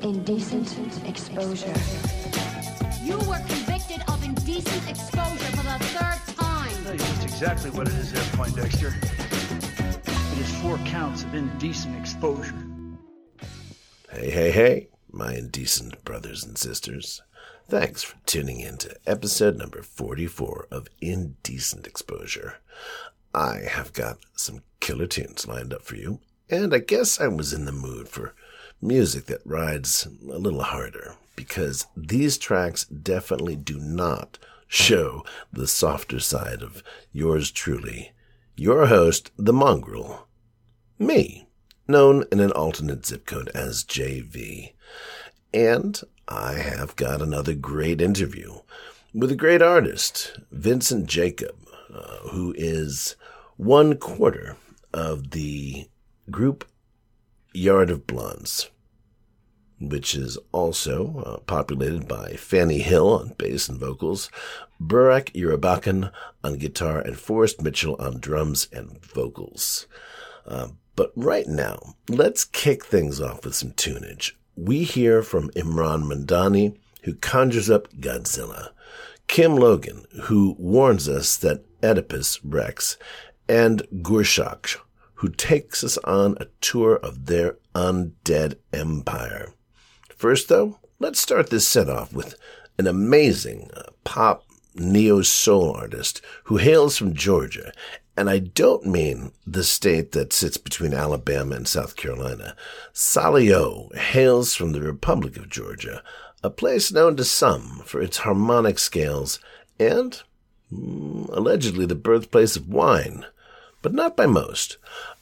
Indecent exposure. You were convicted of indecent exposure for the third time. tell you just exactly what it is there, Poindexter. It is four counts of indecent exposure. Hey, hey, hey, my indecent brothers and sisters. Thanks for tuning in to episode number 44 of Indecent Exposure. I have got some killer tunes lined up for you, and I guess I was in the mood for music that rides a little harder because these tracks definitely do not show the softer side of yours truly, your host, the mongrel, me, known in an alternate zip code as JV. And I have got another great interview with a great artist, Vincent Jacob, uh, who is one quarter of the group Yard of Blondes, which is also uh, populated by Fanny Hill on bass and vocals, Burak Urabakan on guitar, and Forrest Mitchell on drums and vocals. Uh, but right now, let's kick things off with some tunage. We hear from Imran Mandani, who conjures up Godzilla, Kim Logan, who warns us that Oedipus Rex, and Gurshak, who takes us on a tour of their undead empire. First, though, let's start this set off with an amazing uh, pop neo soul artist who hails from Georgia. And I don't mean the state that sits between Alabama and South Carolina. Salio hails from the Republic of Georgia, a place known to some for its harmonic scales and mm, allegedly the birthplace of wine but not by most.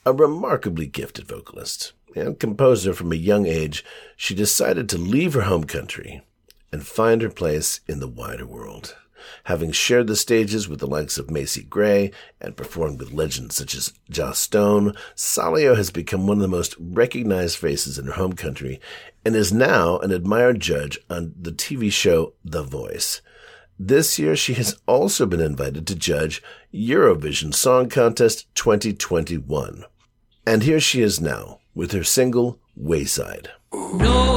A remarkably gifted vocalist and composer from a young age, she decided to leave her home country and find her place in the wider world. Having shared the stages with the likes of Macy Gray and performed with legends such as Joss Stone, Salio has become one of the most recognized faces in her home country and is now an admired judge on the TV show The Voice. This year, she has also been invited to judge Eurovision Song Contest 2021. And here she is now with her single, Wayside. Blue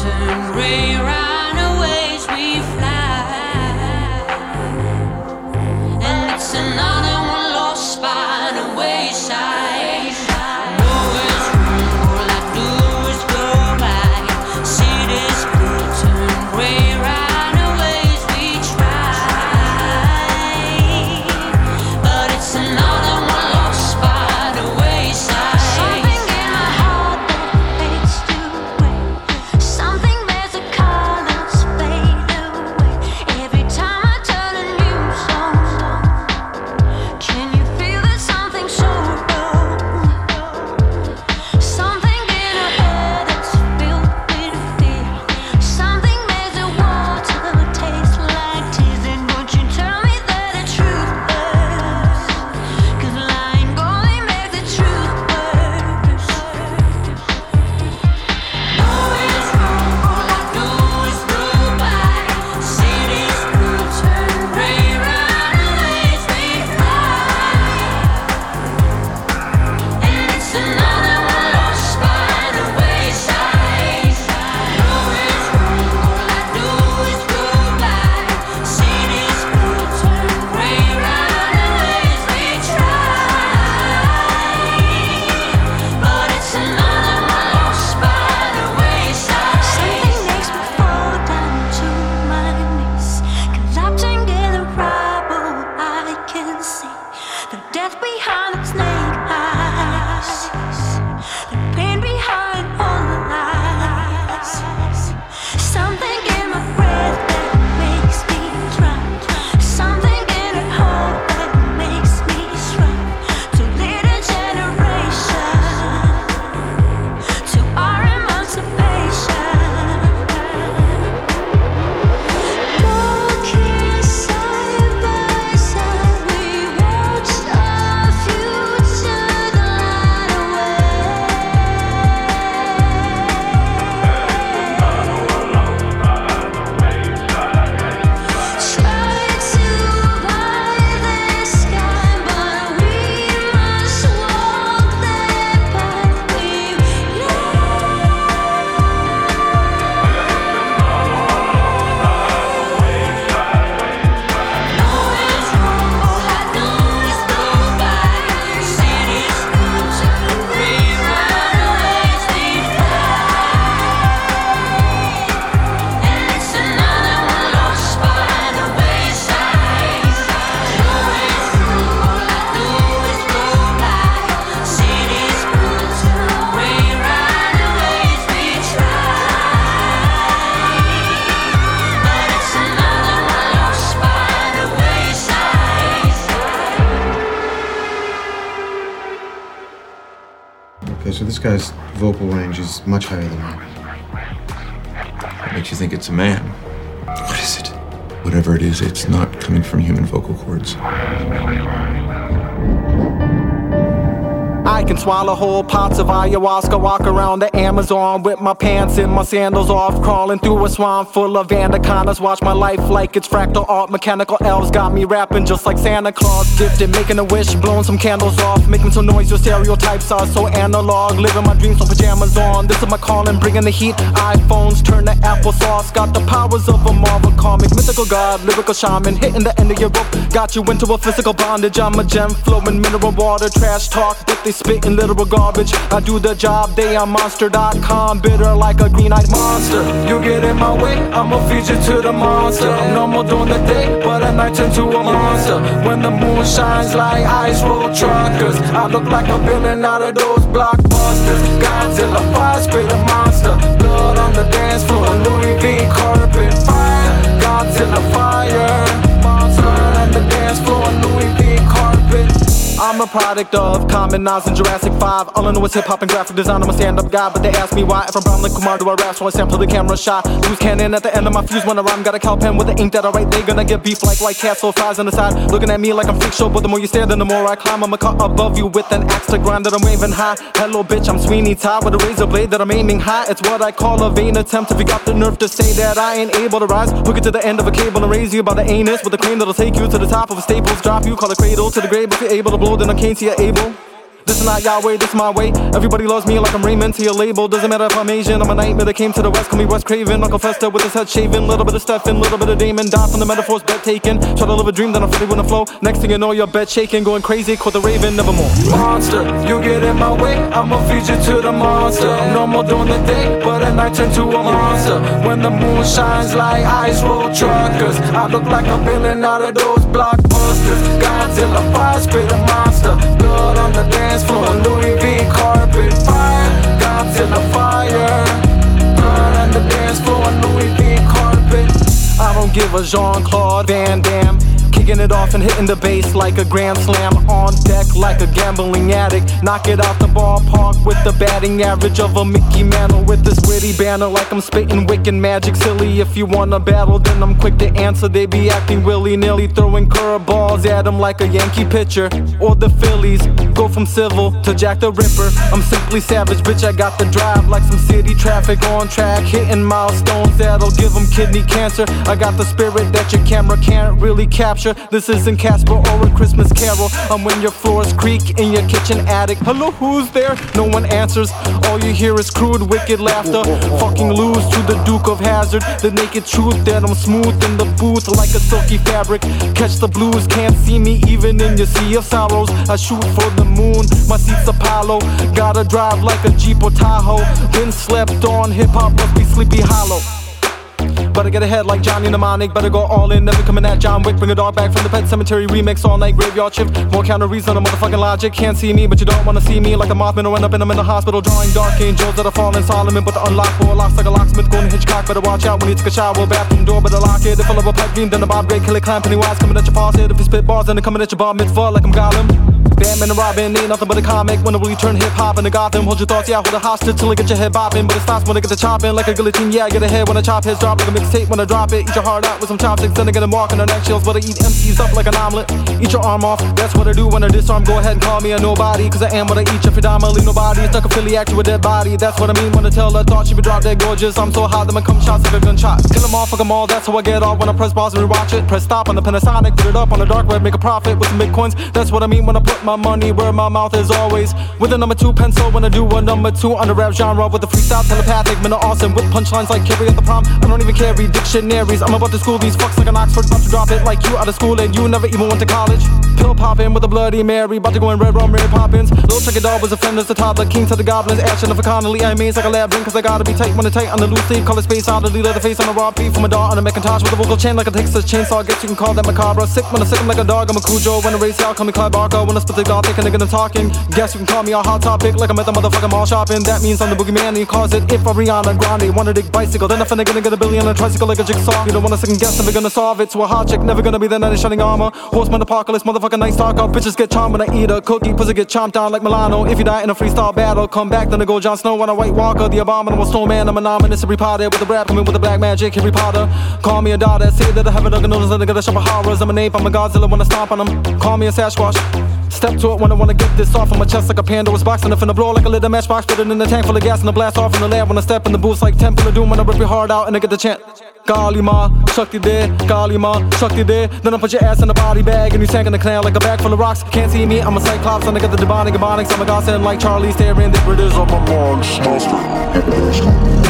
turn gray, runaways we guy's vocal range is much higher than mine. What makes you think it's a man? What is it? Whatever it is, it's not coming from human vocal cords. I can swallow whole pots of ayahuasca, walk around the Amazon with my pants and my sandals off, crawling through a swamp full of anacondas. Watch my life like it's fractal art. Mechanical elves got me rapping just like Santa Claus. Gifted, making a wish, blowing some candles off, making some noise. Your stereotypes are so analog. Living my dreams, on pajamas on. This is my calling, bringing the heat. iPhones turn to applesauce. Got the powers of a Marvel comic, mythical god, lyrical shaman, hitting the end of your rope. Got you into a physical bondage. I'm a gem flowing mineral water, trash talk. If they spitting literal garbage, I do the job. They on monster.com, bitter like a green eyed monster. You get in my way, I'ma feed you to the monster. I'm normal during the day, but at night turn to a monster. When the moon shines like ice road truckers, I look like a villain out of those blockbusters. Godzilla, fire spit a monster. Blood on the dance floor, Louis V carpet fire. Godzilla fire, I'm a product of Common Nas and Jurassic 5. All I know is hip hop and graphic design. I'm a stand up guy, but they ask me why. If I'm brown like Kumar, do I rap? So I sample the camera shot. Loose cannon at the end of my fuse when I rhyme. Got a cow pen with the ink that I write. They gonna get beef like White Castle fries on the side. Looking at me like I'm freak show, but the more you stare, then the more I climb. I'ma cut above you with an axe to grind that I'm waving high. Hello, bitch, I'm Sweeney Todd with a razor blade that I'm aiming high. It's what I call a vain attempt. If you got the nerve to say that I ain't able to rise, hook it to the end of a cable and raise you by the anus with a crane that'll take you to the top of a staples. Drop you, call a cradle to the grave. If you're able to blow, then I can't see you able. This is not Yahweh, this is my way. Everybody loves me like I'm Raymond to your label. Doesn't matter if I'm Asian, I'm a nightmare that came to the west. Call me West Craven, Uncle Fester with his head shaven. Little bit of Stefan, little bit of Damon. Die from the metaphors, bet taken. Try to live a dream, then I'm fully with the flow. Next thing you know, your bed shaking, going crazy. Caught the Raven, nevermore. Monster, you get in my way, I'ma feed you to the monster. I'm normal during the day, but at night turn to a monster. When the moon shines like ice road truckers, I look like a villain out of those blockbusters. Godzilla, fire spit a monster. Blood on the dance floor, Louis V carpet fire. Godzilla fire. Blood on the dance floor, Louis V carpet. I don't give a Jean Claude Van Damme. Kicking it off and hitting the bass like a grand slam. On deck like a gambling addict. Knock it out the ballpark with the batting average of a Mickey Mantle. With this witty banner like I'm spitting wicked magic. Silly, if you wanna battle, then I'm quick to answer. They be acting willy nilly, throwing curveballs at 'em like a Yankee pitcher. Or the Phillies go from civil to Jack the Ripper. I'm simply savage, bitch. I got the drive like some city traffic on track. Hitting milestones that'll give 'em kidney cancer. I got the spirit that your camera can't really capture. This isn't Casper or a Christmas Carol. I'm when your floors creak in your kitchen attic. Hello, who's there? No one answers. All you hear is crude, wicked laughter. Fucking lose to the Duke of Hazard. The naked truth that I'm smooth in the booth like a silky fabric. Catch the blues, can't see me even in your sea of sorrows. I shoot for the moon, my seat's Apollo. Gotta drive like a Jeep or Tahoe. Been slept on, hip hop must be sleepy hollow. Better get ahead like Johnny Mnemonic. Better go all in, never coming at John Wick. Bring a dog back from the pet cemetery remix all night graveyard shift. More counter reason, a motherfucking logic. Can't see me, but you don't wanna see me like a Mothman or end up in a mental hospital drawing dark angels that are falling Solomon. But the unlocked door locks like a locksmith going to Hitchcock. Better watch out when you take a shower. Bathroom door, better lock it. If full of a pipe beam, then a Bob Gray kill it. Climb Pennywise coming at your faucet. If you spit bars, then they're coming at your bar mitzvah like I'm Gollum. Batman and Robin ain't nothing but a comic. When will you turn hip hop into Gotham? Hold your thoughts, yeah, hold a hostage till I get your head bopping. But it stops when I get the chopping like a guillotine. Yeah, I get ahead when I chop heads drop like a mixtape when I drop it. Eat your heart out with some chopsticks, then I get them walking on eggshells. But I eat MCs up like an omelet. Eat your arm off, that's what I do when I disarm. Go ahead and call me a nobody, cause I am what I eat. If You're predominantly nobody. Stuck a affiliate to a dead body. That's what I mean when I tell her thought she would drop dead gorgeous. I'm so hot that my cum shots like a gunshot. Kill them all, fuck them all, that's how I get off when I press pause and rewatch it. Press stop on the Panasonic, put it up on the dark web, make a profit with some bitcoins. That's what I mean when I put my money where my mouth is always. With a number two pencil when I do a number two on the rap genre with a freestyle telepathic, man, awesome with punchlines like Carrie at the prom. I don't even carry dictionaries. I'm about to school these fucks like an Oxford, about to drop it like you out of school and you never even went to college. Pill popping with a bloody Mary, about to go in red rum, Mary Poppins. Little tricky dog was a friend as the toddler, king to the goblins, action of a Connolly. I mean, it's like a labyrinth, cause I gotta be tight when I tight on the loose sleeve, color space out, the leader, the face on a raw beef from a dog on a Macintosh with a vocal chain like a Texas chainsaw. Guess you can call that macabre. Sick when I sick 'em like a dog, I'm a Cujo. When I race out, call me Clive Barker. When I bus, but they thick and they're gonna talking. Guess you can call me a hot topic, like I'm at the motherfucking mall shopping. That means I'm the boogeyman in your it If Ariana Grande wanted a bicycle, then I'm finna gonna get a billion on a tricycle like a jigsaw. You don't wanna second guess, never gonna solve it. To a hot chick, never gonna be the night in shining armor. Horseman apocalypse, motherfucking nice talk up. Bitches get charmed when I eat a cookie. Pussy get chomped down like Milano. If you die in a freestyle battle, come back, then I go Jon Snow on a White Walker. The abominable snowman, I'm an ominous Harry Potter with a rap coming with the black magic. Harry Potter, call me a daughter. Say that I have a dug noodles and I got a shop horrors. I'm an ape, I'm a Godzilla, wanna stomp on them. Call me a Sasquatch. Step to it when I wanna get this off on my chest like a Pandora's box and I'm finna blow like a little matchbox. Fit it in the tank full of gas and the blast off in the lab when I step in the booth like Temple of Doom when I rip your heart out and I get the chant. Kali Ma, Shakti there, Kali Ma, Shakti there. Then I put your ass in a body bag and you sank in the canal like a bag full of rocks. Can't see me, I'm a cyclops and I got the demonic ebonics. I'm a godsend like Charlie staring the British on my monster.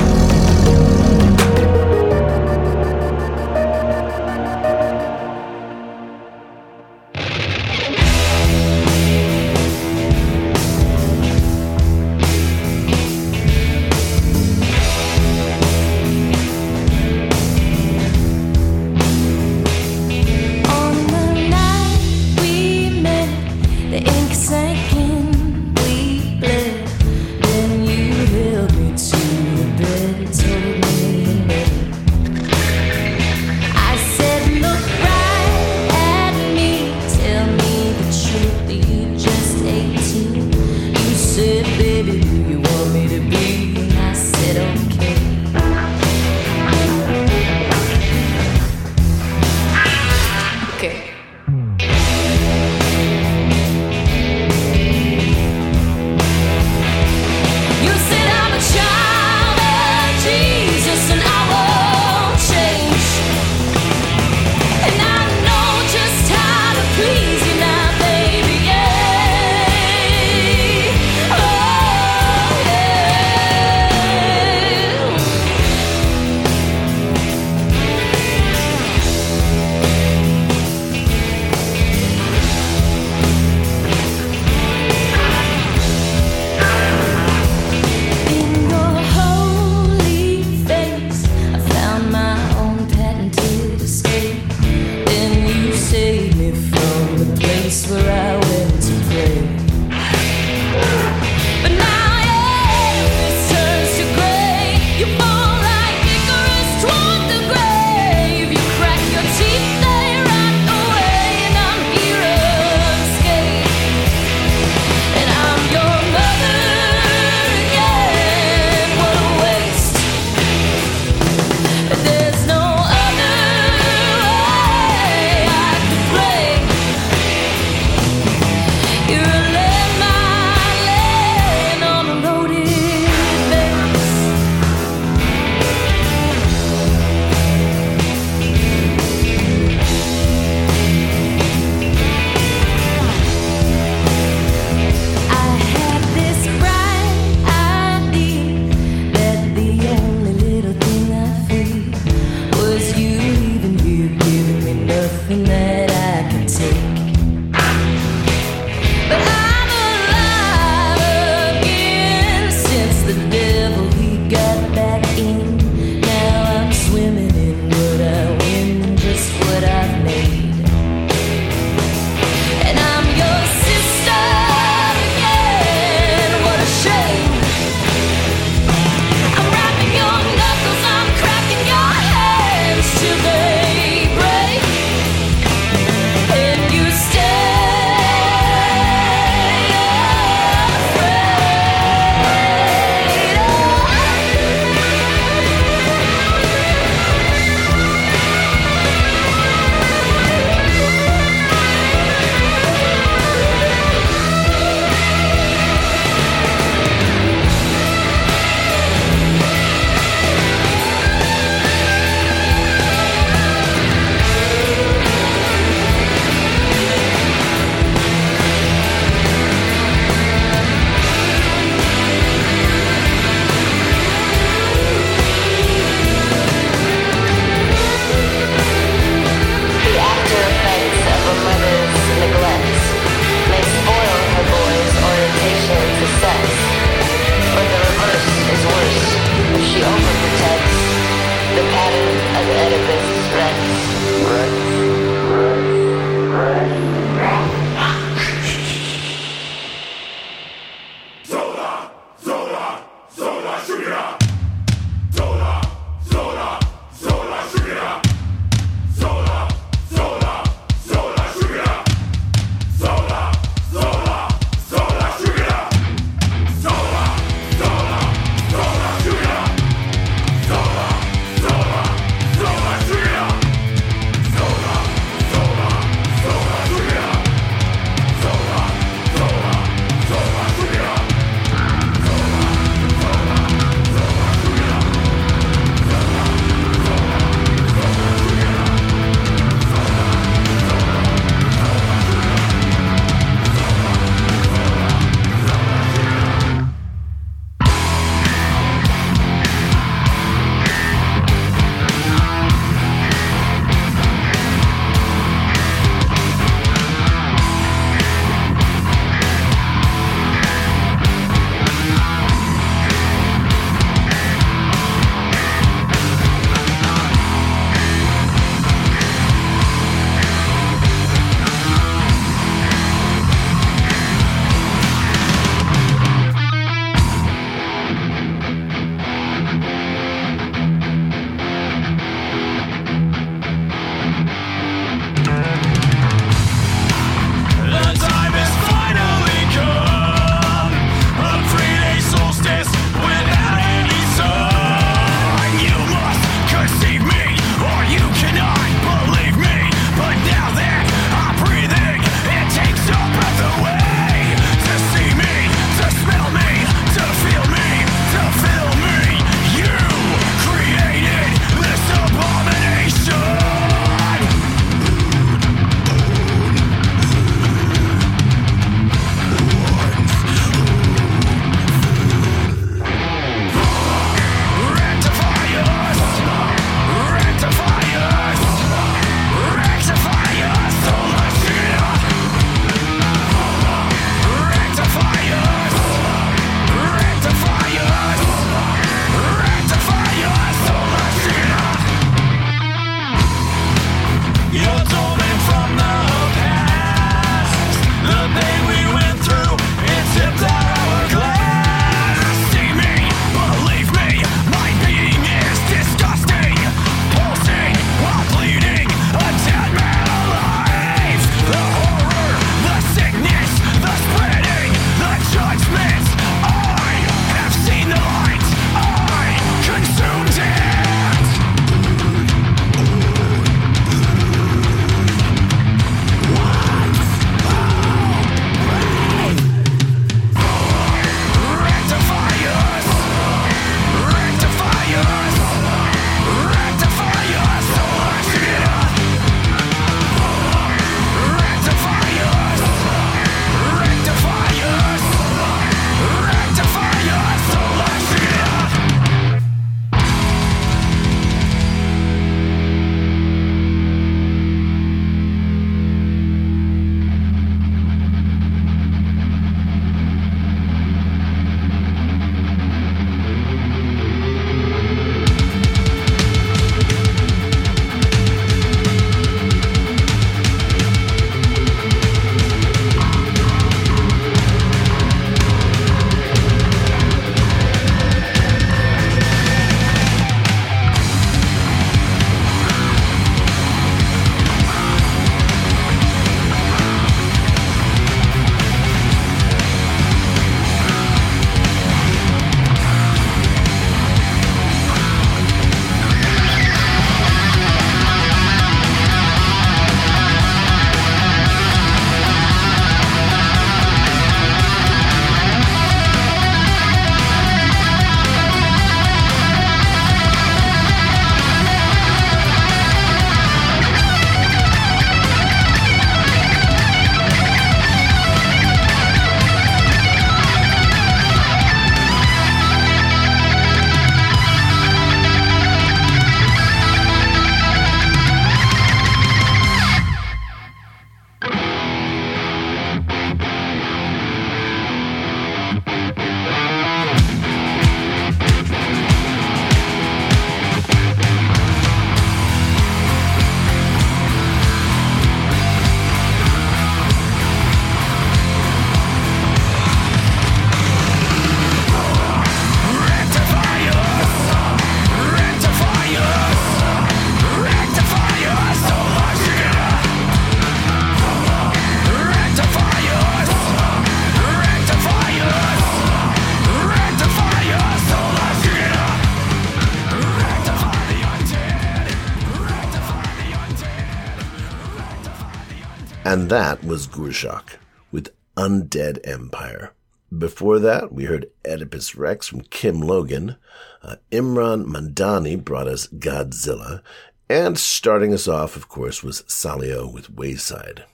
That was Gurshak with Undead Empire. Before that, we heard Oedipus Rex from Kim Logan. Uh, Imran Mandani brought us Godzilla. And starting us off, of course, was Salio with Wayside.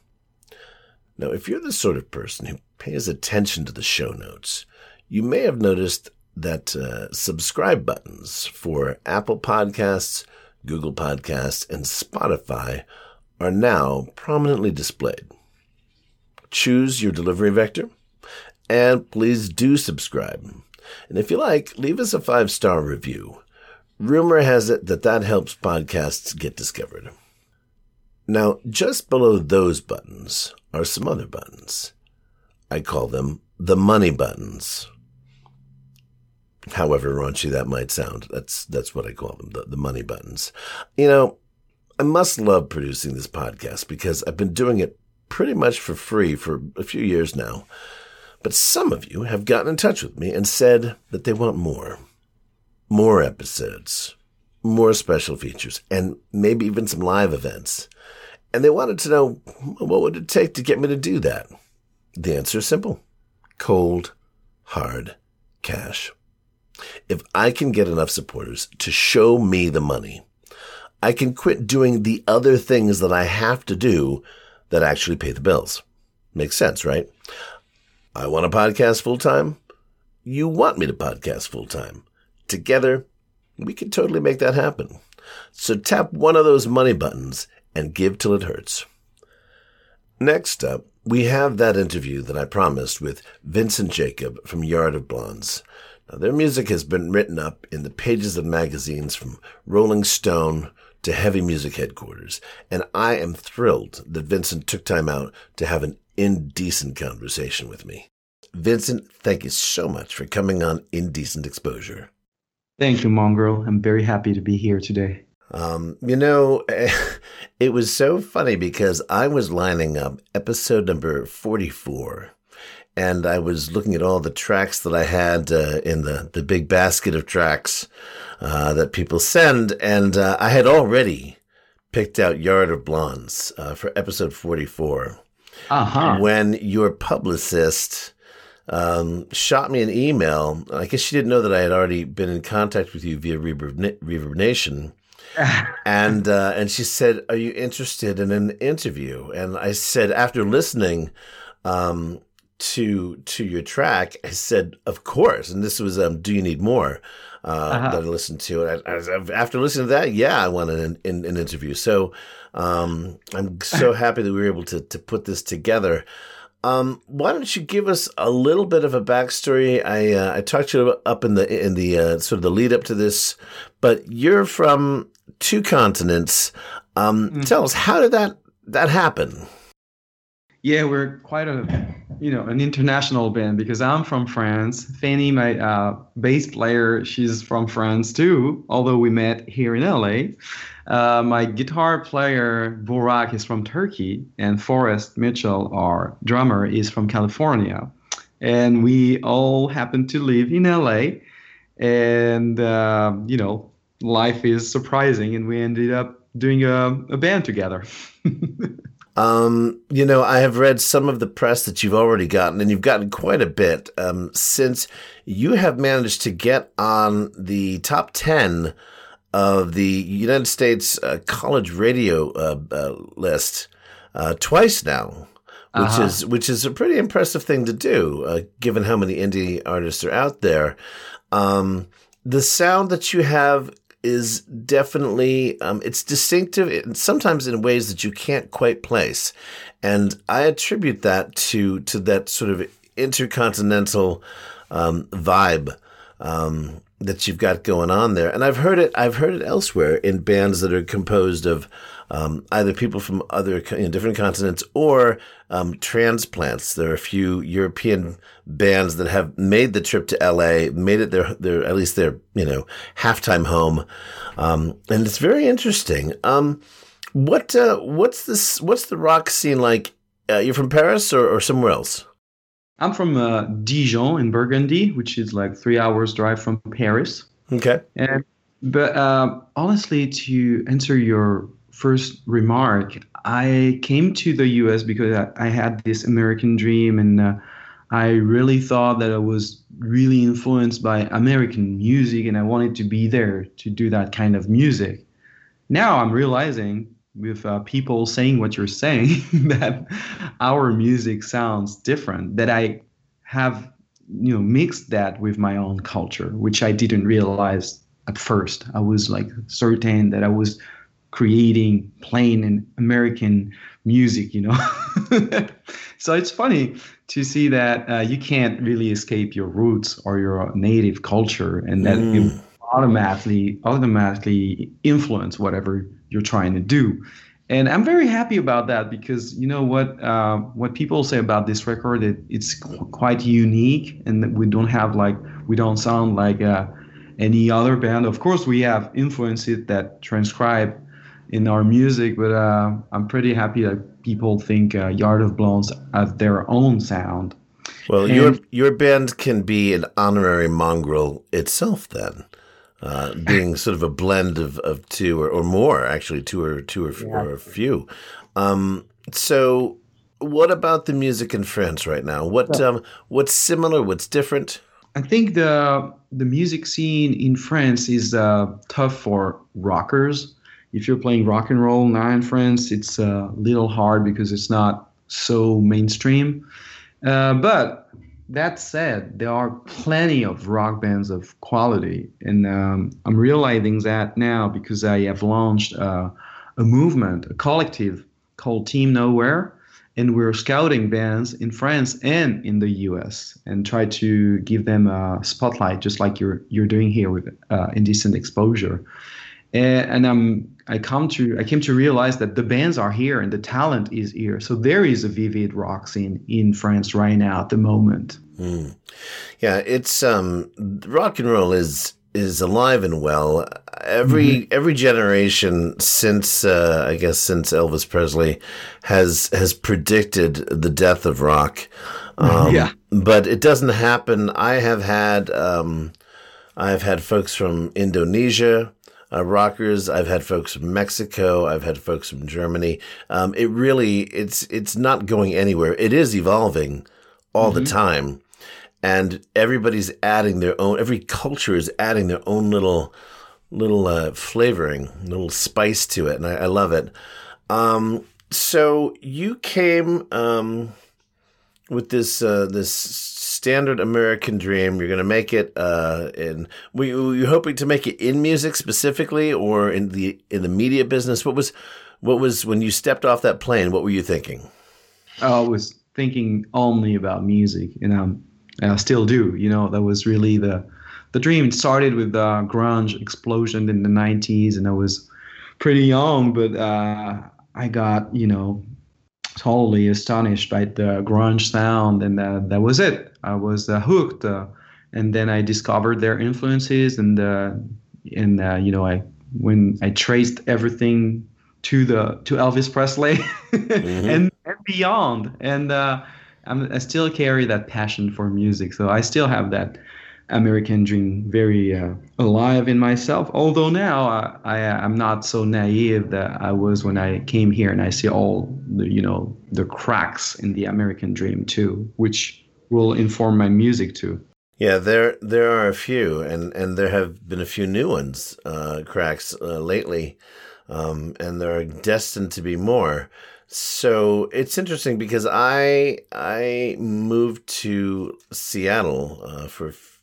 Now, if you're the sort of person who pays attention to the show notes, you may have noticed that uh, subscribe buttons for Apple Podcasts, Google Podcasts, and Spotify are now prominently displayed. Choose your delivery vector, and please do subscribe. And if you like, leave us a five star review. Rumor has it that that helps podcasts get discovered. Now, just below those buttons are some other buttons. I call them the money buttons. However raunchy that might sound, that's that's what I call them, the, the money buttons. You know, I must love producing this podcast because I've been doing it pretty much for free for a few years now. But some of you have gotten in touch with me and said that they want more. More episodes, more special features, and maybe even some live events. And they wanted to know what would it take to get me to do that? The answer is simple. Cold, hard cash. If I can get enough supporters to show me the money, I can quit doing the other things that I have to do that actually pay the bills. Makes sense, right? I want a podcast full time. You want me to podcast full time. Together, we can totally make that happen. So tap one of those money buttons and give till it hurts. Next up, we have that interview that I promised with Vincent Jacob from Yard of Blondes. Now, their music has been written up in the pages of magazines from Rolling Stone to Heavy Music Headquarters, and I am thrilled that Vincent took time out to have an indecent conversation with me. Vincent, thank you so much for coming on Indecent Exposure. Thank you, Mongrel. I'm very happy to be here today. Um, you know, it was so funny because I was lining up episode number 44 and I was looking at all the tracks that I had uh, in the, the big basket of tracks uh, that people send. And uh, I had already picked out Yard of Blondes uh, for episode 44. Uh-huh. When your publicist um, shot me an email. I guess she didn't know that I had already been in contact with you via Reverb, Reverb Nation. and uh, and she said, "Are you interested in an interview?" And I said, after listening um, to to your track, I said, "Of course." And this was um, "Do You Need More?" Uh, Uh-huh. that I listened to. And I, I, after listening to that, yeah, I wanted an, an, an interview. So um, I'm so happy that we were able to to put this together. Um, why don't you give us a little bit of a backstory? I uh, I talked to you up in the in the uh, sort of the lead up to this, but you're from two continents. Um, Tell us how did that that happen? Yeah, we're quite a, you know, an international band because I'm from France. Fanny, my uh, bass player, she's from France too, although we met here in LA. Uh, my guitar player, Burak, is from Turkey, and Forrest Mitchell, our drummer, is from California. And we all happen to live in LA. And, uh, you know, life is surprising, and we ended up doing a, a band together. Um, you know, I have read some of the press that you've already gotten, and you've gotten quite a bit um, since you have managed to get on the top 10 of the United States uh, college radio uh, uh, list uh, twice now. Which Uh-huh. is which is a pretty impressive thing to do, uh, given how many indie artists are out there. Um, the sound that you have is definitely um, it's distinctive and sometimes in ways that you can't quite place. And i attribute that to to that sort of intercontinental um, vibe. Um, that you've got going on there and i've heard it i've heard it elsewhere in bands that are composed of um, either people from other you know, different continents or um, transplants. There are a few European bands that have made the trip to LA, made it their their at least their you know halftime home, um, and it's very interesting. Um, what uh, what's this? What's the rock scene like? Uh, you're from Paris or, or somewhere else? I'm from uh, Dijon in Burgundy, which is like three hours drive from Paris. Okay. And but um, honestly, to answer your first remark, I came to the U.S. because I, I had this American dream, and uh, I really thought that I was really influenced by American music, and I wanted to be there to do that kind of music. Now I'm realizing with uh, people saying what you're saying that our music sounds different that i have you know mixed that with my own culture which i didn't realize at first i was like certain that i was creating plain and american music you know so it's funny to see that uh, you can't really escape your roots or your native culture and that Mm. automatically automatically influence whatever you're trying to do. And i'm very happy about that because you know what uh, what people say about this record it, it's qu- quite unique and we don't have like we don't sound like uh, any other band. Of course we have influences that transcribe in our music but uh, i'm pretty happy that people think uh, yard of blondes has their own sound. Well, And- your your band can be an honorary mongrel itself, then, uh, being sort of a blend of, of two or, or more, actually, two or two or, or a few. Um, so, what about the music in France right now? What um, what's similar? What's different? I think the the music scene in France is uh, tough for rockers. If you're playing rock and roll now in France, it's a little hard because it's not so mainstream. Uh, but that said, there are plenty of rock bands of quality, and um, I'm realizing that now because I have launched uh, a movement, a collective called Team Nowhere, and we're scouting bands in France and in the U.S. and try to give them a spotlight, just like you're you're doing here with uh, Indecent Exposure. And, and I'm I come to I came to realize that the bands are here and the talent is here. So there is a vivid rock scene in France right now at the moment. Mm. Yeah, it's um, rock and roll is is alive and well. Every every generation since uh, I guess since Elvis Presley has has predicted the death of rock. Um, Yeah. but it doesn't happen. I have had um, I've had folks from Indonesia. Uh, rockers. I've had folks from Mexico. I've had folks from Germany. Um, it really, it's it's not going anywhere. It is evolving all the time and everybody's adding their own every culture is adding their own little little uh, flavoring little spice to it and i, I love it um, so you came um, with this uh, this standard american dream you're going to make it uh, in were you, were you hoping to make it in music specifically or in the in the media business what was what was when you stepped off that plane what were you thinking I was thinking only about music, and um, I still do. You know, that was really the the dream. It started with the grunge explosion in the '90s, and I was pretty young, but uh, I got you know totally astonished by the grunge sound, and uh, that was it. I was uh, hooked, uh, and then I discovered their influences, and uh, and uh, you know I when I traced everything to the to Elvis Presley and, and beyond, and uh, I'm, I still carry that passion for music, so I still have that American dream very uh, alive in myself. Although now I, I I'm not so naive that I was when I came here, and I see all the you know the cracks in the American dream too, which will inform my music too. Yeah, there there are a few, and and there have been a few new ones, uh, cracks uh, lately, um, and there are destined to be more. So it's interesting because I I moved to Seattle uh, for f-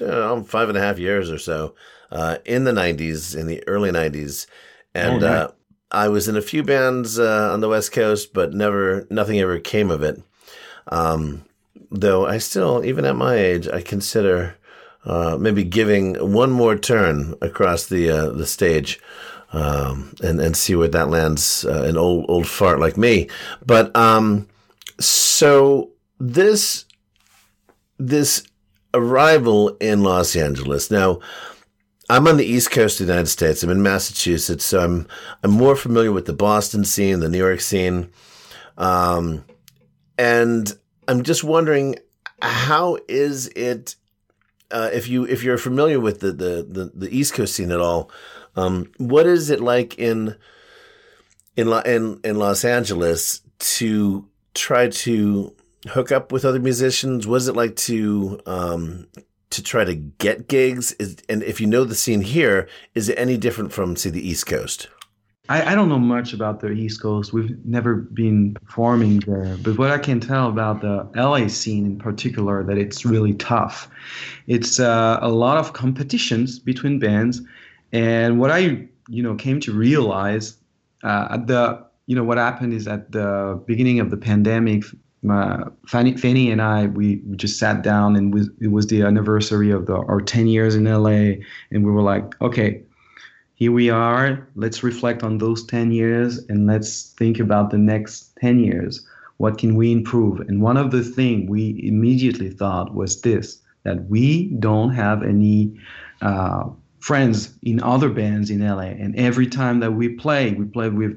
uh, five and a half years or so uh, in the '90s, in the early '90s, and Oh, uh, I was in a few bands uh, on the West Coast, but never nothing ever came of it. Um, though I still, even at my age, I consider uh, maybe giving one more turn across the uh, the stage um, and and see where that lands. Uh, an old old fart like me, but um, so this this arrival in Los Angeles now. I'm on the East Coast of the United States. I'm in Massachusetts, so I'm I'm more familiar with the Boston scene, the New York scene, um, and I'm just wondering how is it uh, if you if you're familiar with the, the the the East Coast scene at all, um, what is it like in in in in Los Angeles to try to hook up with other musicians? Was it like to um, to try to get gigs? Is, and if you know the scene here, is it any different from say the East Coast? I, I don't know much about the East Coast. We've never been performing there, but what I can tell about the LA scene in particular, that it's really tough. It's uh, a lot of competitions between bands, and what I you know came to realize uh, at the you know what happened is at the beginning of the pandemic. My, Fanny, Fanny and I, we, we just sat down and we, it was the anniversary of the, our 10 years in LA. And we were like, okay, here we are. Let's reflect on those 10 years and let's think about the next 10 years. What can we improve? And one of the things we immediately thought was this that we don't have any uh, friends in other bands in LA. And every time that we play, we play with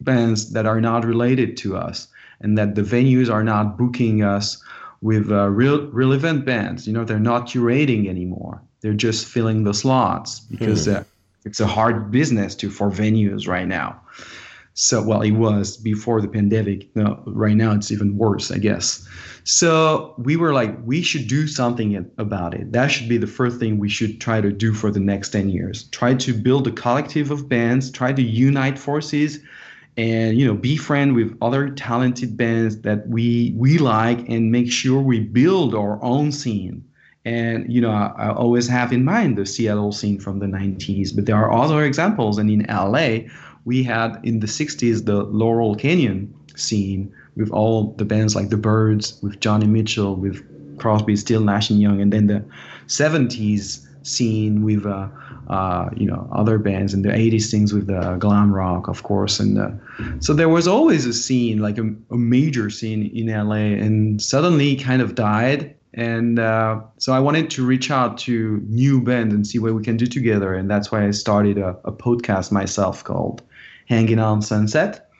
bands that are not related to us and that the venues are not booking us with uh, real relevant bands. You know, they're not curating anymore. They're just filling the slots because uh, it's a hard business to for venues right now. So, well, it was before the pandemic. No, right now it's even worse, I guess. So we were like, we should do something about it. That should be the first thing we should try to do for the next 10 years. Try to build a collective of bands, try to unite forces and you know be friend with other talented bands that we we like and make sure we build our own scene and you know I, I, always have in mind the seattle scene from the 90s but there are other examples. And in la we had in the 60s the laurel canyon scene with all the bands like the Byrds with joni mitchell with crosby stills nash and young. And then the 70s scene with uh, uh, you know other bands. In the 80s things with the glam rock of course. And uh, so there was always a scene like a, a, major scene in la and suddenly kind of died and uh, so i wanted to reach out to new bands and see what we can do together. And that's why i started a, a podcast myself called hanging on sunset.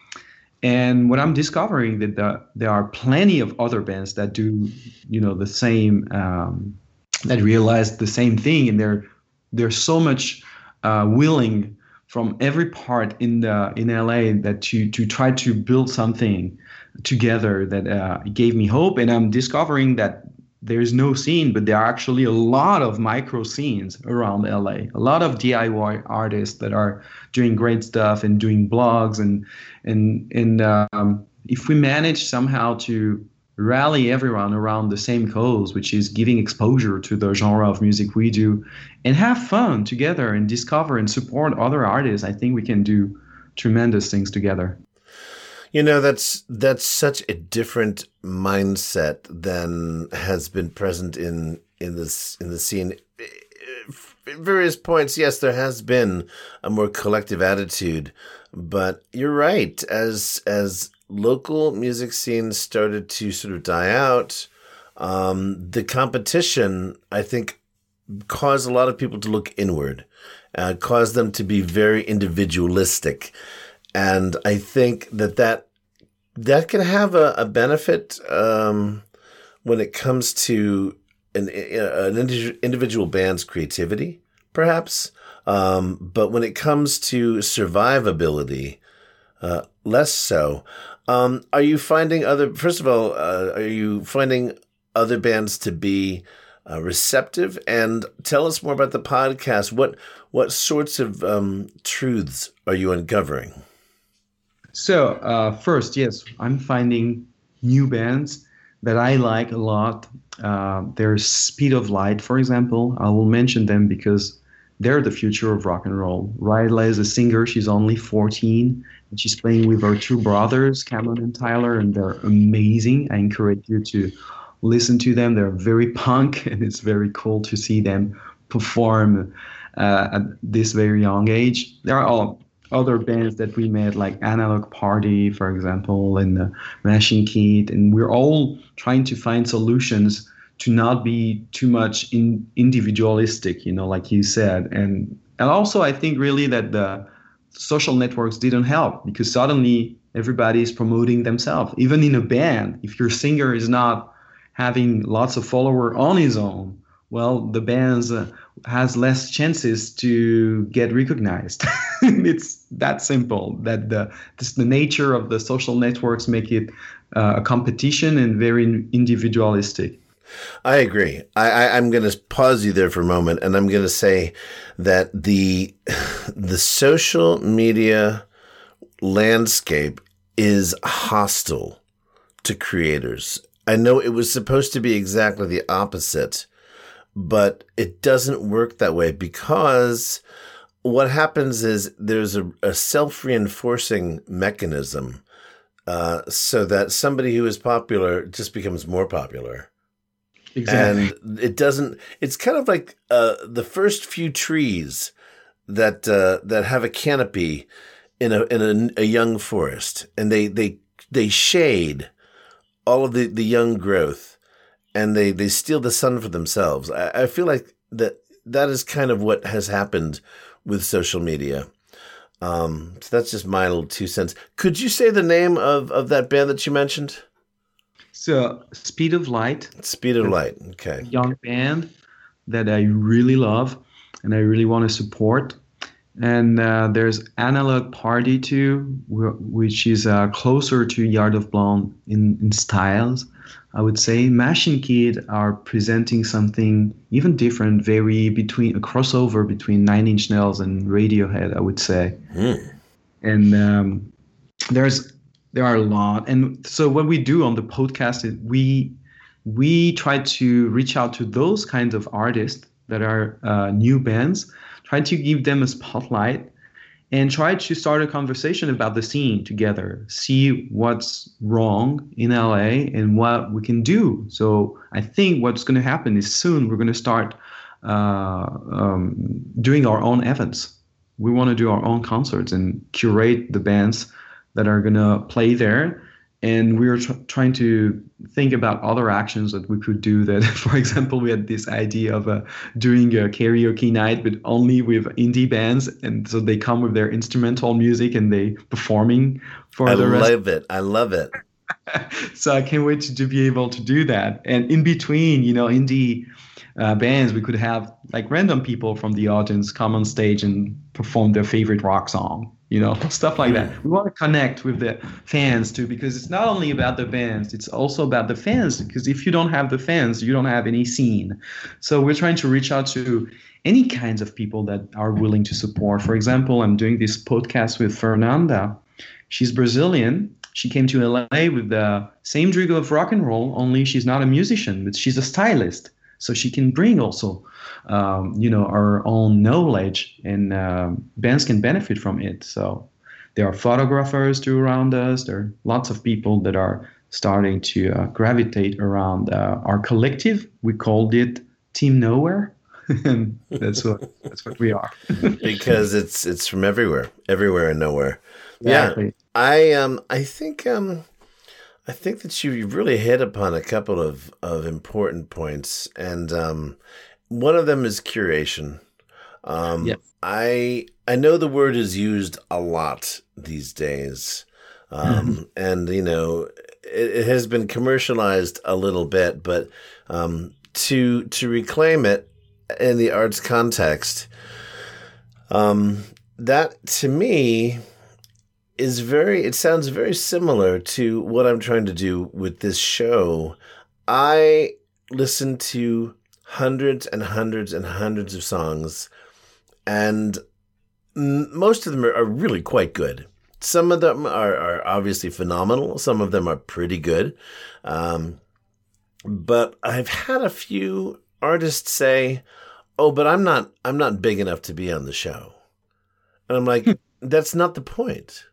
And what i'm discovering that the, there are plenty of other bands that do you know the same um, that realize the same thing. And they're there's so much uh, willing from every part in the in LA that to to try to build something together that uh, gave me hope. And I'm discovering that there's no scene, but there are actually a lot of micro scenes around LA. A lot of DIY artists that are doing great stuff and doing blogs and and and um, if we manage somehow to rally everyone around the same cause, which is giving exposure to the genre of music we do and have fun together and discover and support other artists, I think we can do tremendous things together. You know, that's that's such a different mindset than has been present in in this in the scene. At various points, yes, there has been a more collective attitude, but you're right. As as local music scenes started to sort of die out, um, the competition, I think, caused a lot of people to look inward, uh, caused them to be very individualistic. And I think that that, that can have a, a benefit um, when it comes to an, an individual band's creativity, perhaps. Um, but when it comes to survivability, uh, less so. Um, are you finding other? First of all, uh, are you finding other bands to be uh, receptive? And tell us more about the podcast. What what sorts of um, truths are you uncovering? So uh, first, yes, I'm finding new bands that I like a lot. Uh, there's Speed of Light, for example. I will mention them because they're the future of rock and roll. Ryla is a singer. She's only 14 and she's playing with her two brothers, Cameron and Tyler, and they're amazing. I encourage you to listen to them. They're very punk, and it's very cool to see them perform uh, at this very young age. They're all other bands that we met, like Analog Party, for example, and the Machine Kit, and we're all trying to find solutions to not be too much in individualistic, you know, like you said, and and also I think really that the social networks didn't help because suddenly everybody is promoting themselves. Even in a band, if your singer is not having lots of follower on his own, well, the bands uh, has less chances to get recognized. it's that simple. That the just the nature of the social networks make it uh, a competition and very individualistic. I agree. I, I, I'm going to pause you there for a moment, and I'm going to say that the the social media landscape is hostile to creators. I know it was supposed to be exactly the opposite, but it doesn't work that way because what happens is there's a, a self reinforcing mechanism uh, so that somebody who is popular just becomes more popular. Exactly. And it doesn't, it's kind of like uh, the first few trees that uh, that have a canopy in a in a, a young forest, and they they they shade all of the, the young growth and they, they steal the sun for themselves. I, I feel like that that is kind of what has happened with social media. Um, so that's just my little two cents. Could you say the name of, of that band that you mentioned? So, Speed of Light. Speed of Light. Okay. Young band that I really love and I really want to support. And uh, there's Analog Party too, which is uh, closer to Yard of Blonde in, in styles. I would say Mash and Kid are presenting something even different, very between a crossover between Nine Inch Nails and Radiohead. I would say, mm. and um, there's there are a lot. And so what we do on the podcast is we we try to reach out to those kinds of artists that are uh, new bands try to give them a spotlight and try to start a conversation about the scene together see what's wrong in la and what we can do. So i think what's going to happen is soon we're going to start uh, um, doing our own events. We want to do our own concerts and curate the bands that are going to play there and we were tr- trying to think about other actions that we could do that for example we had this idea of uh, doing a karaoke night but only with indie bands and so they come with their instrumental music and they performing for I the rest love it. I love it. so i can't wait to, to be able to do that and in between you know indie uh, bands we could have like random people from the audience come on stage and perform their favorite rock song you know stuff like that. We want to connect with the fans too because it's not only about the bands it's also about the fans because if you don't have the fans you don't have any scene. So we're trying to reach out to any kinds of people that are willing to support. For example i'm doing this podcast with fernanda. She's brazilian. She came to la with the same dream of rock and roll only she's not a musician but she's a stylist. So she can bring also um, you know our own knowledge and um, bands can benefit from it. So there are photographers too around us. There are lots of people that are starting to uh, gravitate around uh, our collective. We called it team nowhere. And that's what that's what we are. Because it's it's from everywhere, everywhere and nowhere. Exactly. Yeah, I um I think um I think that you really hit upon a couple of of important points, and um one of them is curation. Um, Yes. I I know the word is used a lot these days, um, and you know it, it has been commercialized a little bit, but um, to to reclaim it in the arts context, um, that to me is very. It sounds very similar to what I'm trying to do with this show. I listen to hundreds and hundreds and hundreds of songs, and most of them are, are really quite good. Some of them are, are obviously phenomenal. Some of them are pretty good. Um, but I've had a few artists say, "Oh, but I'm not I'm not big enough to be on the show." And I'm like, "That's not the point.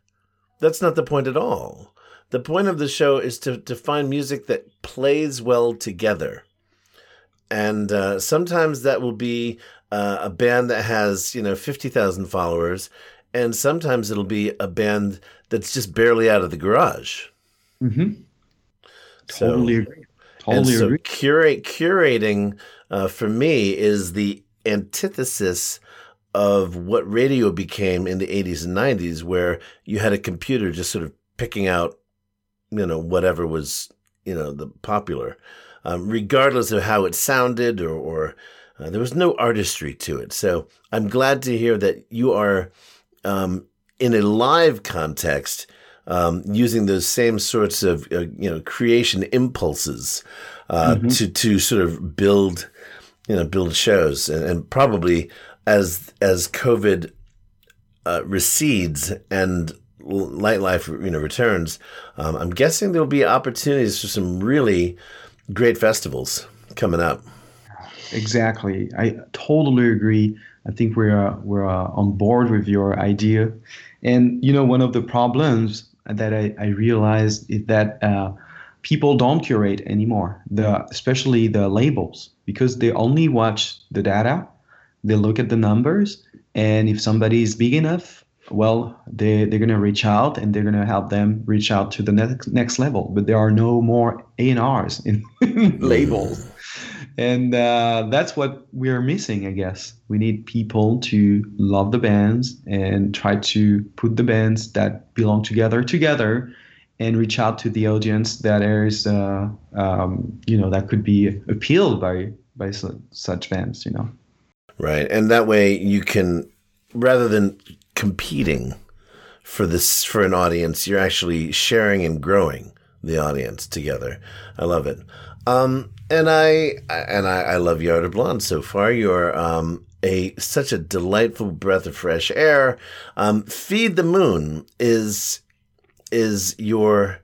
That's not the point at all. The point of the show is to to find music that plays well together." And uh, sometimes that will be uh, a band that has you know 50,000 followers and sometimes it'll be a band that's just barely out of the garage. Mm-hmm. So- totally agree. And totally so agree. curate curating uh, for me is the antithesis of what radio became in the 80s and 90s where you had a computer just sort of picking out you know whatever was you know the popular um, regardless of how it sounded or, or uh, there was no artistry to it. So I'm glad to hear that you are um, in a live context um, using those same sorts of uh, you know creation impulses uh, Mm-hmm. to to sort of build you know build shows and, and probably as as COVID uh, recedes and l- nightlife you know returns, um, I'm guessing there'll be opportunities for some really great festivals coming up. Exactly. I totally agree. I think we're uh, we're uh, on board with your idea. And you know, one of the problems that I, I realized is that uh, people don't curate anymore. The especially the labels because they only watch the data, they look at the numbers, and if somebody is big enough, well, they they're gonna reach out and they're gonna help them reach out to the next next level. But there are no more A and R's in labels and uh, that's what we're missing i guess we need people to love the bands and try to put the bands that belong together together and reach out to the audience that is uh, um, you know that could be appealed by by su- such bands you know Right. And that way you can, rather than competing for this, for an audience, you're actually sharing and growing the audience together. I love it. Um, and I, and I, I love Yard of Blonde so far. You're, um, a, such a delightful breath of fresh air. Um, Feed the Moon is, is your,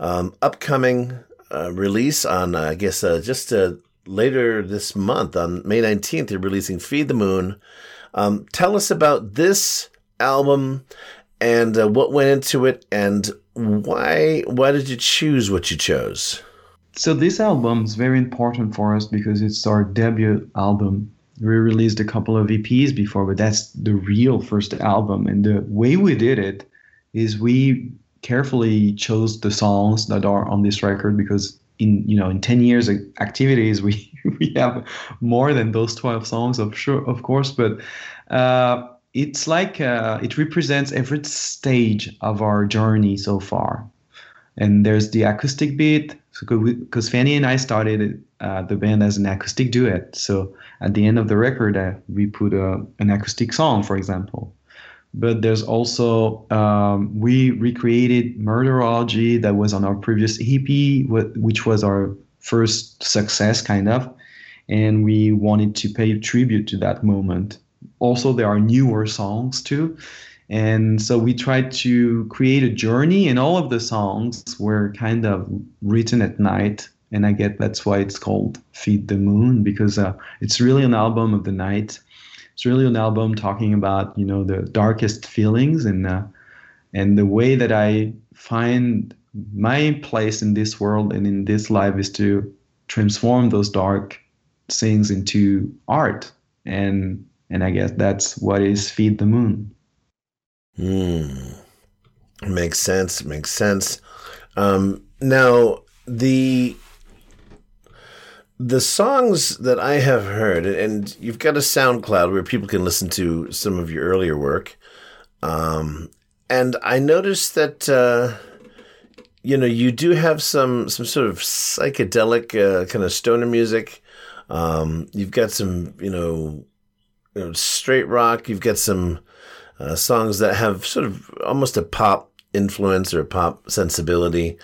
um, upcoming, uh, release on, uh, I guess, uh, just, uh, later this month on May 19th, you're releasing Feed the Moon. Um, tell us about this album and uh, what went into it and why why did you choose what you chose? so this album is very important for us because it's our debut album. We released a couple of eps before but that's the real first album. And the way we did it is we carefully chose the songs that are on this record because in you know in 10 years of activities we we have more than those 12 songs of sure of course. But uh, it's like uh, it represents every stage of our journey so far and there's the acoustic bit because Fanny and I started uh, the band as an acoustic duet. So at the end of the record, uh, we put a, an acoustic song, for example. But there's also um, we recreated Murderology that was on our previous EP, which was our first success, kind of, and we wanted to pay tribute to that moment. Also, there are newer songs too. And so we tried to create a journey, and all of the songs were kind of written at night. And I get that's why it's called Feed the Moon, because uh, it's really an album of the night. It's really an album talking about you know the darkest feelings and uh, and the way that I find my place in this world and in this life is to transform those dark things into art. And and I guess that's what is Feed the Moon. Hmm. Makes sense. Makes sense. Um, now the the songs that I have heard, and you've got a SoundCloud where people can listen to some of your earlier work. Um, and I noticed that uh, you know you do have some some sort of psychedelic uh, kind of stoner music. Um, you've got some you know, you know straight rock. You've got some uh, songs that have sort of almost a pop influence or a pop sensibility.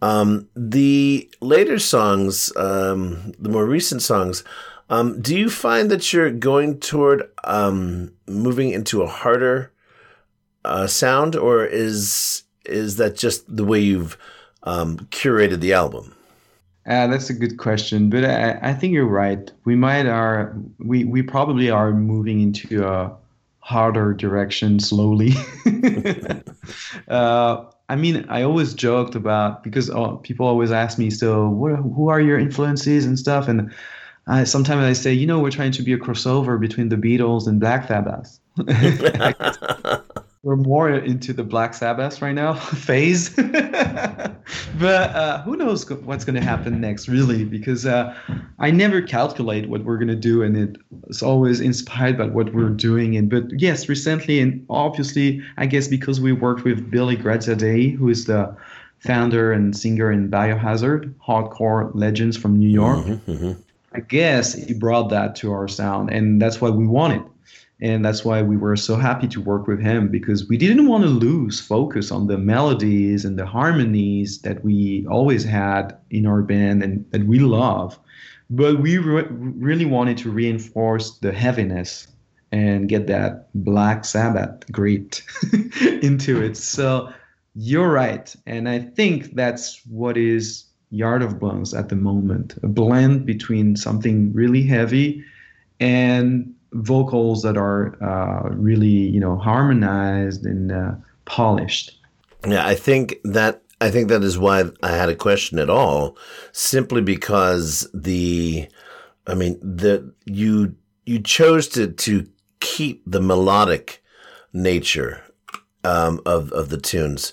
Um, the later songs, um, the more recent songs, um, do you find that you're going toward um, moving into a harder uh, sound, or is is that just the way you've um, curated the album? Uh, that's a good question, but I, I think you're right. We might are we we probably are moving into a harder direction slowly. uh, I mean, I always joked about because uh, people always ask me, so what, who are your influences and stuff, and I, sometimes I say, you know, we're trying to be a crossover between the Beatles and Black Sabbath. we're more into the Black Sabbath right now phase. but uh, who knows what's going to happen next, really? Because uh, I never calculate what we're going to do, and it's always inspired by what we're doing. And but yes, recently, and obviously, I guess because we worked with Billy Graziadei, who is the founder and singer in Biohazard, hardcore legends from New York. Mm-hmm, I guess he brought that to our sound, and that's what we wanted. And that's why we were so happy to work with him because we didn't want to lose focus on the melodies and the harmonies that we always had in our band and that we love. But we re- really wanted to reinforce the heaviness and get that Black Sabbath grit into it. So you're right. And I think that's what is Yard of Blondes at the moment a blend between something really heavy and vocals that are uh, really, you know, harmonized and uh, polished. Yeah, I think that I think that is why I had a question at all, simply because the, I mean, the you you chose to to keep the melodic nature um, of of the tunes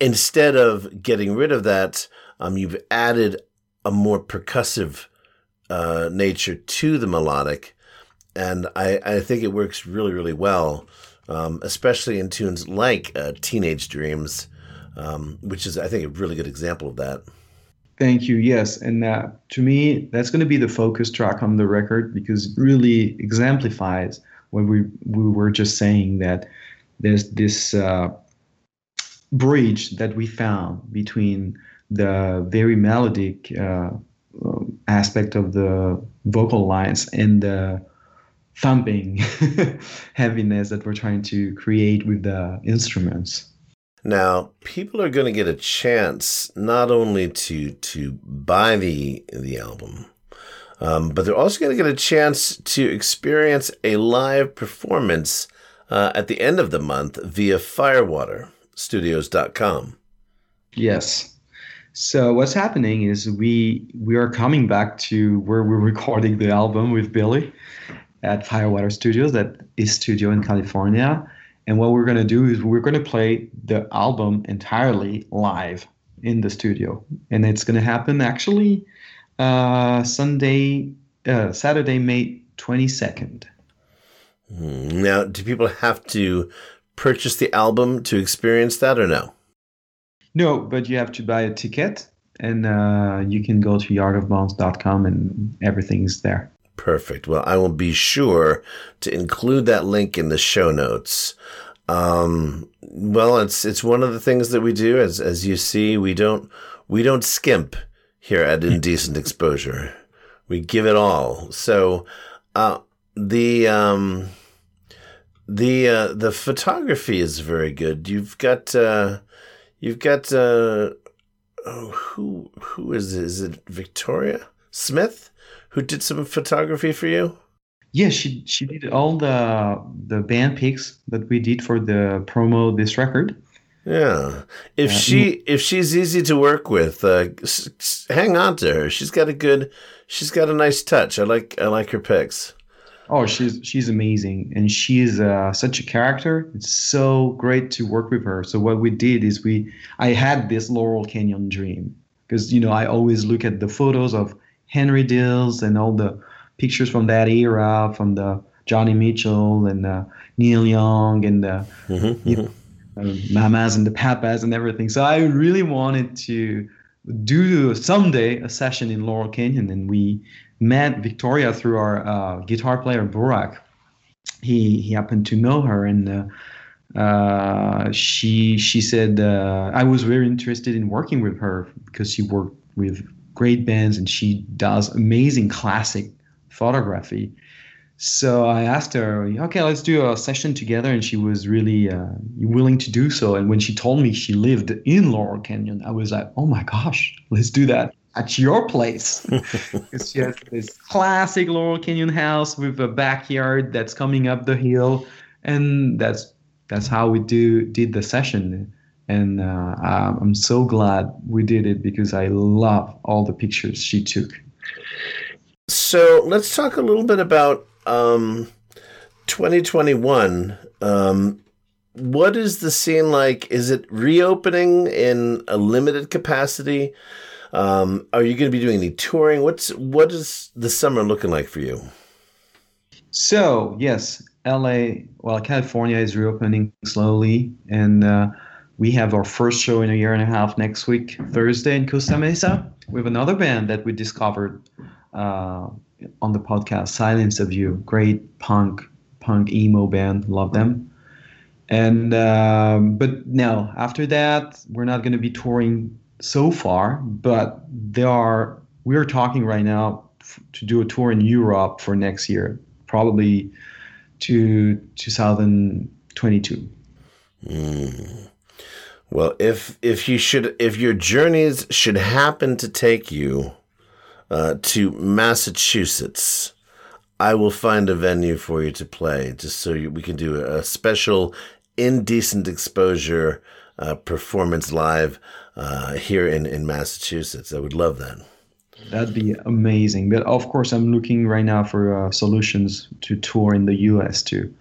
instead of getting rid of that. Um, you've added a more percussive uh, nature to the melodic, and I, I think it works really really well, um, especially in tunes like uh, "Teenage Dreams." um, which is, I think, a really good example of that. Thank you. Yes, and uh, to me, that's going to be the focus track on the record because it really exemplifies what we we were just saying that there's this uh, bridge that we found between the very melodic uh, aspect of the vocal lines and the thumping heaviness that we're trying to create with the instruments. Now, people are going to get a chance not only to to buy the the album, um, but they're also going to get a chance to experience a live performance uh, at the end of the month via FirewaterStudios.com. Yes. So what's happening is we we are coming back to where we're recording the album with Billy at Firewater Studios, that is studio in California and what we're going to do is we're going to play the album entirely live in the studio. And it's going to happen actually uh, Sunday, uh, Saturday, May 22nd. Hmm. Now, do people have to purchase the album to experience that or no? No, but you have to buy a ticket and uh, you can go to yardofblondes.com and everything's there. Perfect. Well, I will be sure to include that link in the show notes. Um, well, it's it's one of the things that we do. As as you see, we don't we don't skimp here at Indecent Exposure. We give it all. So, uh, the um, the uh, the photography is very good. You've got uh, you've got uh, oh, who who is it? Is it Victoria Smith? who did some photography for you? Yeah, she she did all the the band pics that we did for the promo this record. Yeah, if uh, she if she's easy to work with, uh, hang on to her. She's got a good, she's got a nice touch. I like I like her pics. Oh, she's she's amazing, and she's uh, such a character. It's so great to work with her. So what we did is we I had this Laurel Canyon dream because you know I always look at the photos of Henry Diltz and all the pictures from that era, from the Joni Mitchell and uh, Neil Young and the mm-hmm, you know, mm-hmm. mamas and the papas and everything. So I really wanted to do someday a session in Laurel Canyon, and we met Victoria through our uh, guitar player Burak. He he happened to know her, and uh, uh, she she said uh, I was very interested in working with her because she worked with great bands and she does amazing classic photography. So I asked her, okay, let's do a session together. And she was really uh, willing to do so. And when she told me she lived in Laurel Canyon, I was like, oh my gosh, let's do that at your place. She has this classic Laurel Canyon house with a backyard that's coming up the hill. And that's that's how we do did the session and uh, I'm so glad we did it because I love all the pictures she took. So let's talk a little bit about um, 2021. Um, what is the scene like? Is it reopening in a limited capacity? Um, are you going to be doing any touring? What's what is the summer looking like for you? So yes, LA, well, California is reopening slowly, and uh, we have our first show in a year and a half next week, Thursday in Costa Mesa. We have another band that we discovered uh, on the podcast, Silence of You. Great punk, punk emo band. Love them. And um, but no, after that, we're not going to be touring so far. But there are we're talking right now f- to do a tour in Europe for next year, probably to 2022. Well, if if you should if your journeys should happen to take you uh, to Massachusetts, I will find a venue for you to play, just so you, we can do a special indecent exposure uh, performance live uh, here in in Massachusetts. I would love that. That'd be amazing. But of course, I'm looking right now for uh, solutions to tour in the US too.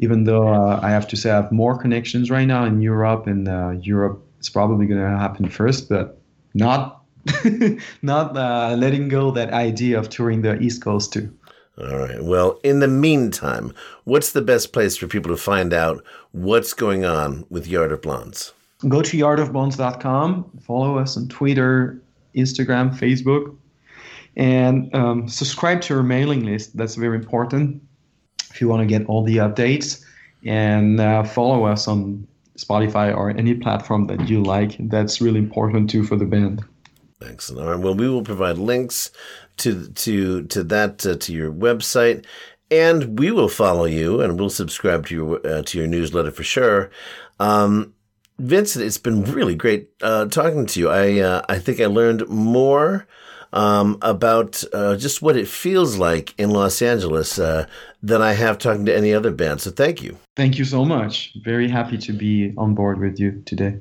Even though uh, I have to say I have more connections right now in Europe, and uh, Europe is probably going to happen first, but not not uh, letting go that idea of touring the East Coast too. All right. Well, in the meantime, what's the best place for people to find out what's going on with Yard of Blondes? Go to yardofblondes.com, follow us on Twitter, Instagram, Facebook, and um, subscribe to our mailing list. That's very important if you want to get all the updates. And uh, follow us on Spotify or any platform that you like. That's really important too for the band. Excellent. All right. Well, we will provide links to to to that uh, to your website, and we will follow you and we'll subscribe to your uh, to your newsletter for sure. Um, Vincent, it's been really great uh, talking to you. I uh, I think I learned more um, about uh, just what it feels like in Los Angeles uh, than I have talking to any other band. So thank you. Thank you so much. Very happy to be on board with you today.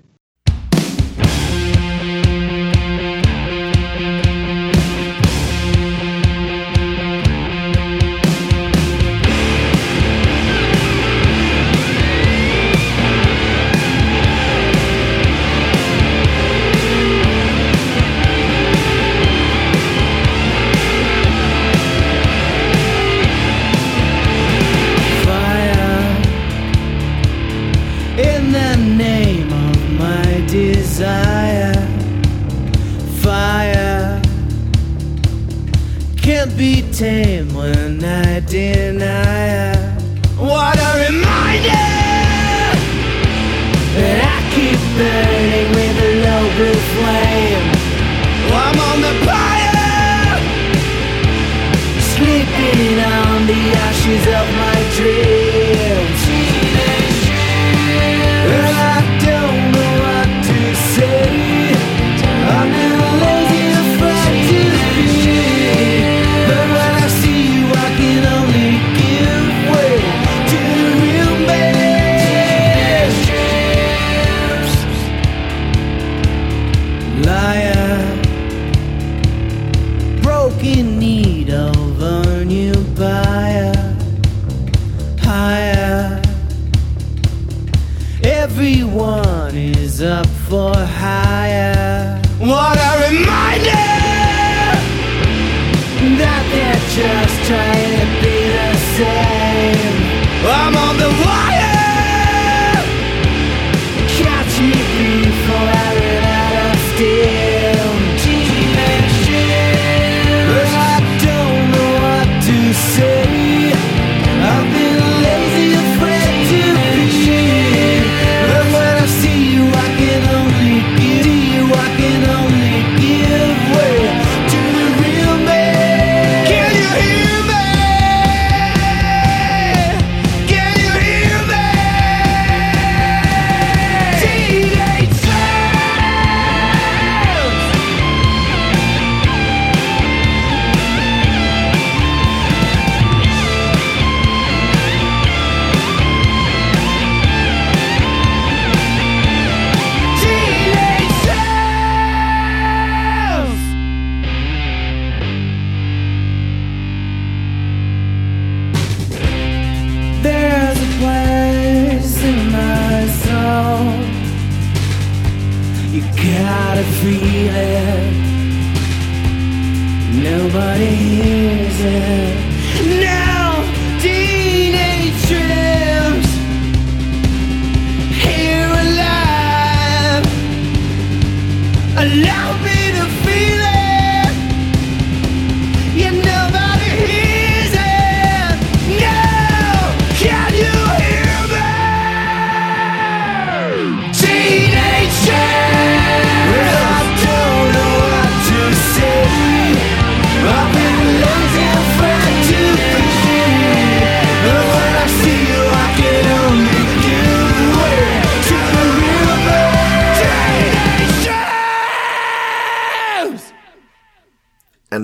Be tamed when I deny. What a reminder that I keep burning with a low blue flame. I'm on the fire sleeping on the ashes of Everyone is up for hire.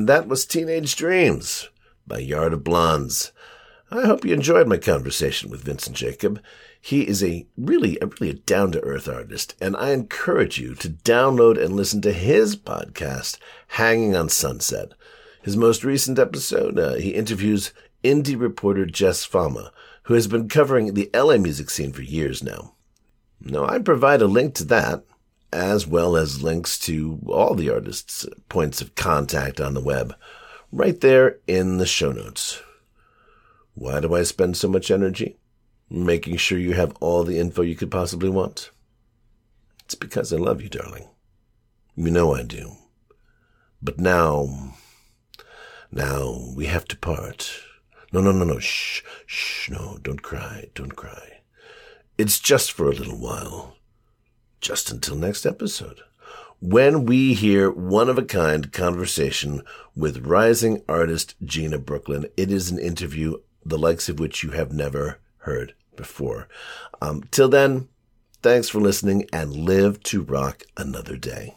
And that was Teenage Dreams by Yard of Blondes. I hope you enjoyed my conversation with Vincent Jacob. He is a really, a really down to earth artist, and I encourage you to download and listen to his podcast, Hanging on Sunset. His most recent episode, uh, he interviews indie reporter Jess Fama, who has been covering the LA music scene for years now. Now, I provide a link to that, as well as links to all the artists' points of contact on the web, right there in the show notes. Why do I spend so much energy? Making sure you have all the info you could possibly want? It's because I love you, darling. You know I do. But now, now we have to part. No, no, no, no. Shh, shh. No, don't cry. Don't cry. It's just for a little while. Just until next episode. When we hear one of a kind conversation with rising artist Gina Brooklyn, it is an interview the likes of which you have never heard before. Um, till then, thanks for listening and live to rock another day.